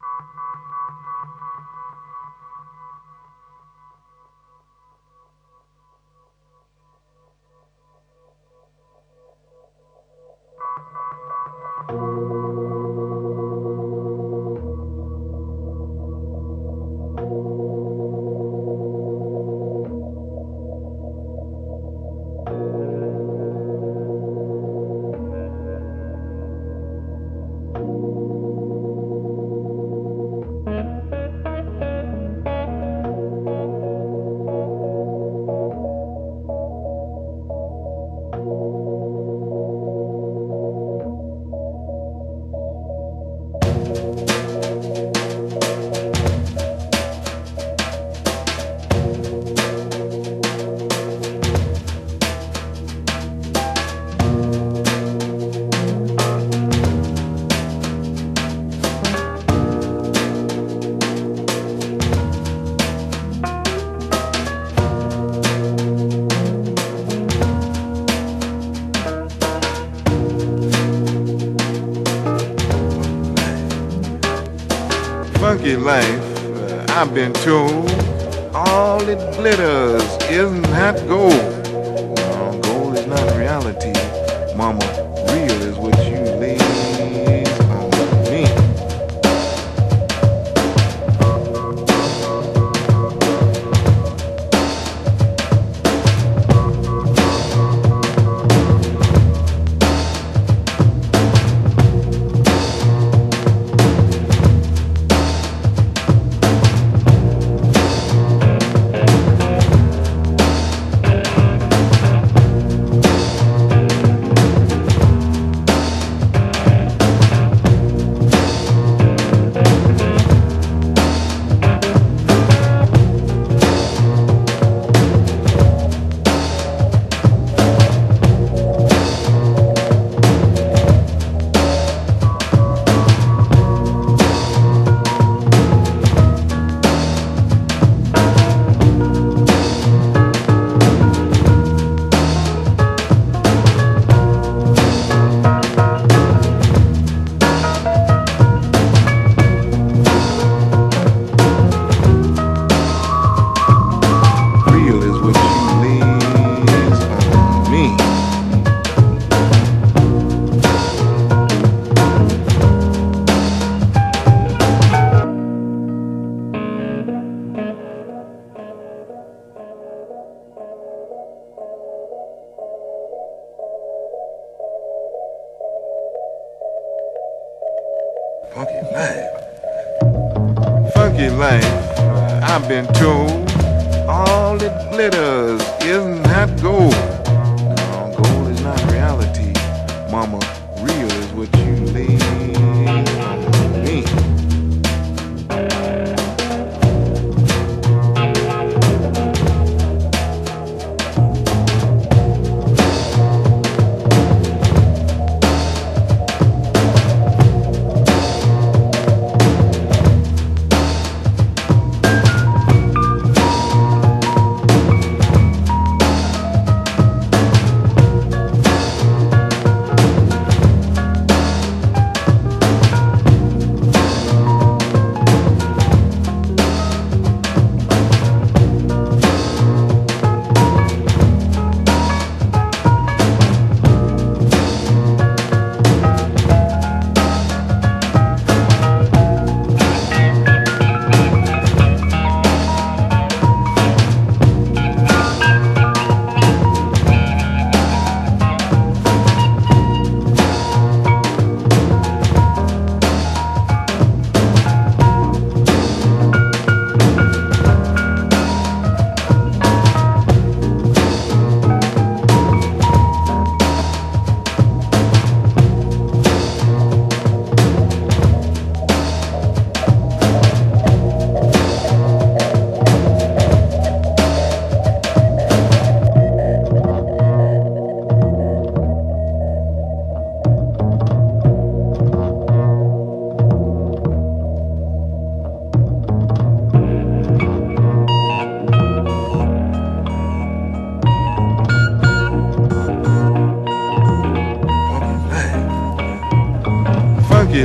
Thank you.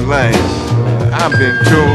life. I've been doing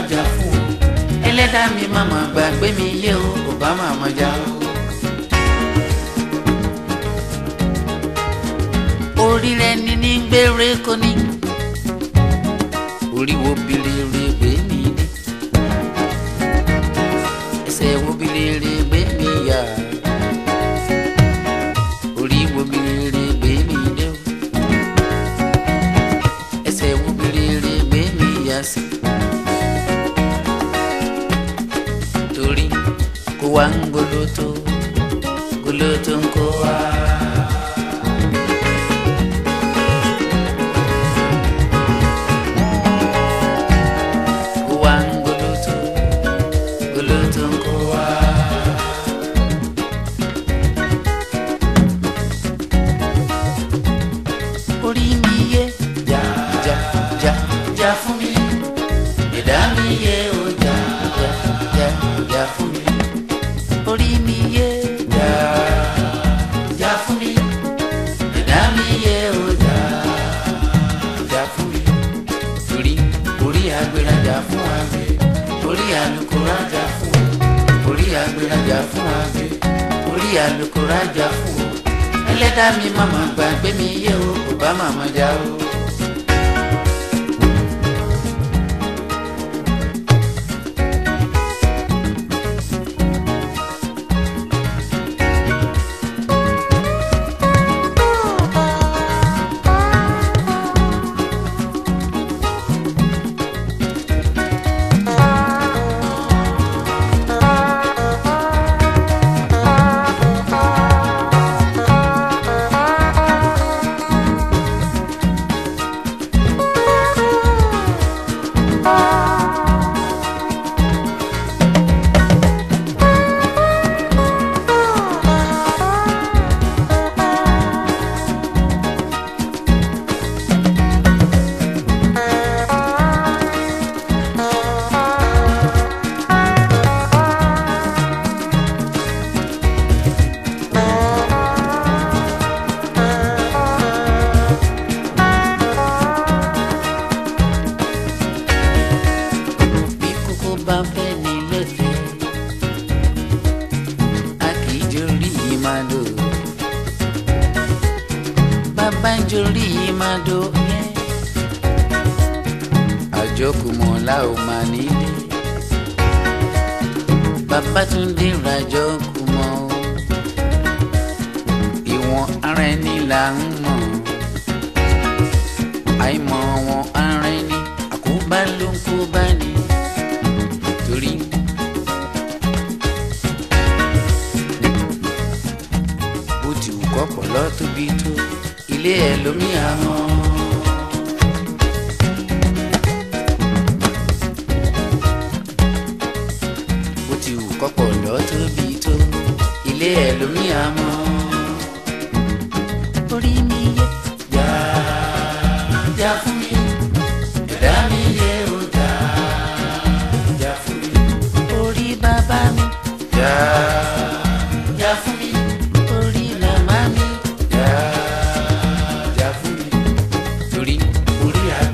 máa jà fún ẹlẹ́dàá mi má máa gbàgbé mi yé o kò bá máa máa jà o. orí lẹni ní gbére kò ní orí bìrì rèé gbé kwangu lutu gulutun kowa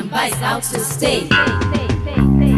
Jamba is out to stay. stay, stay, stay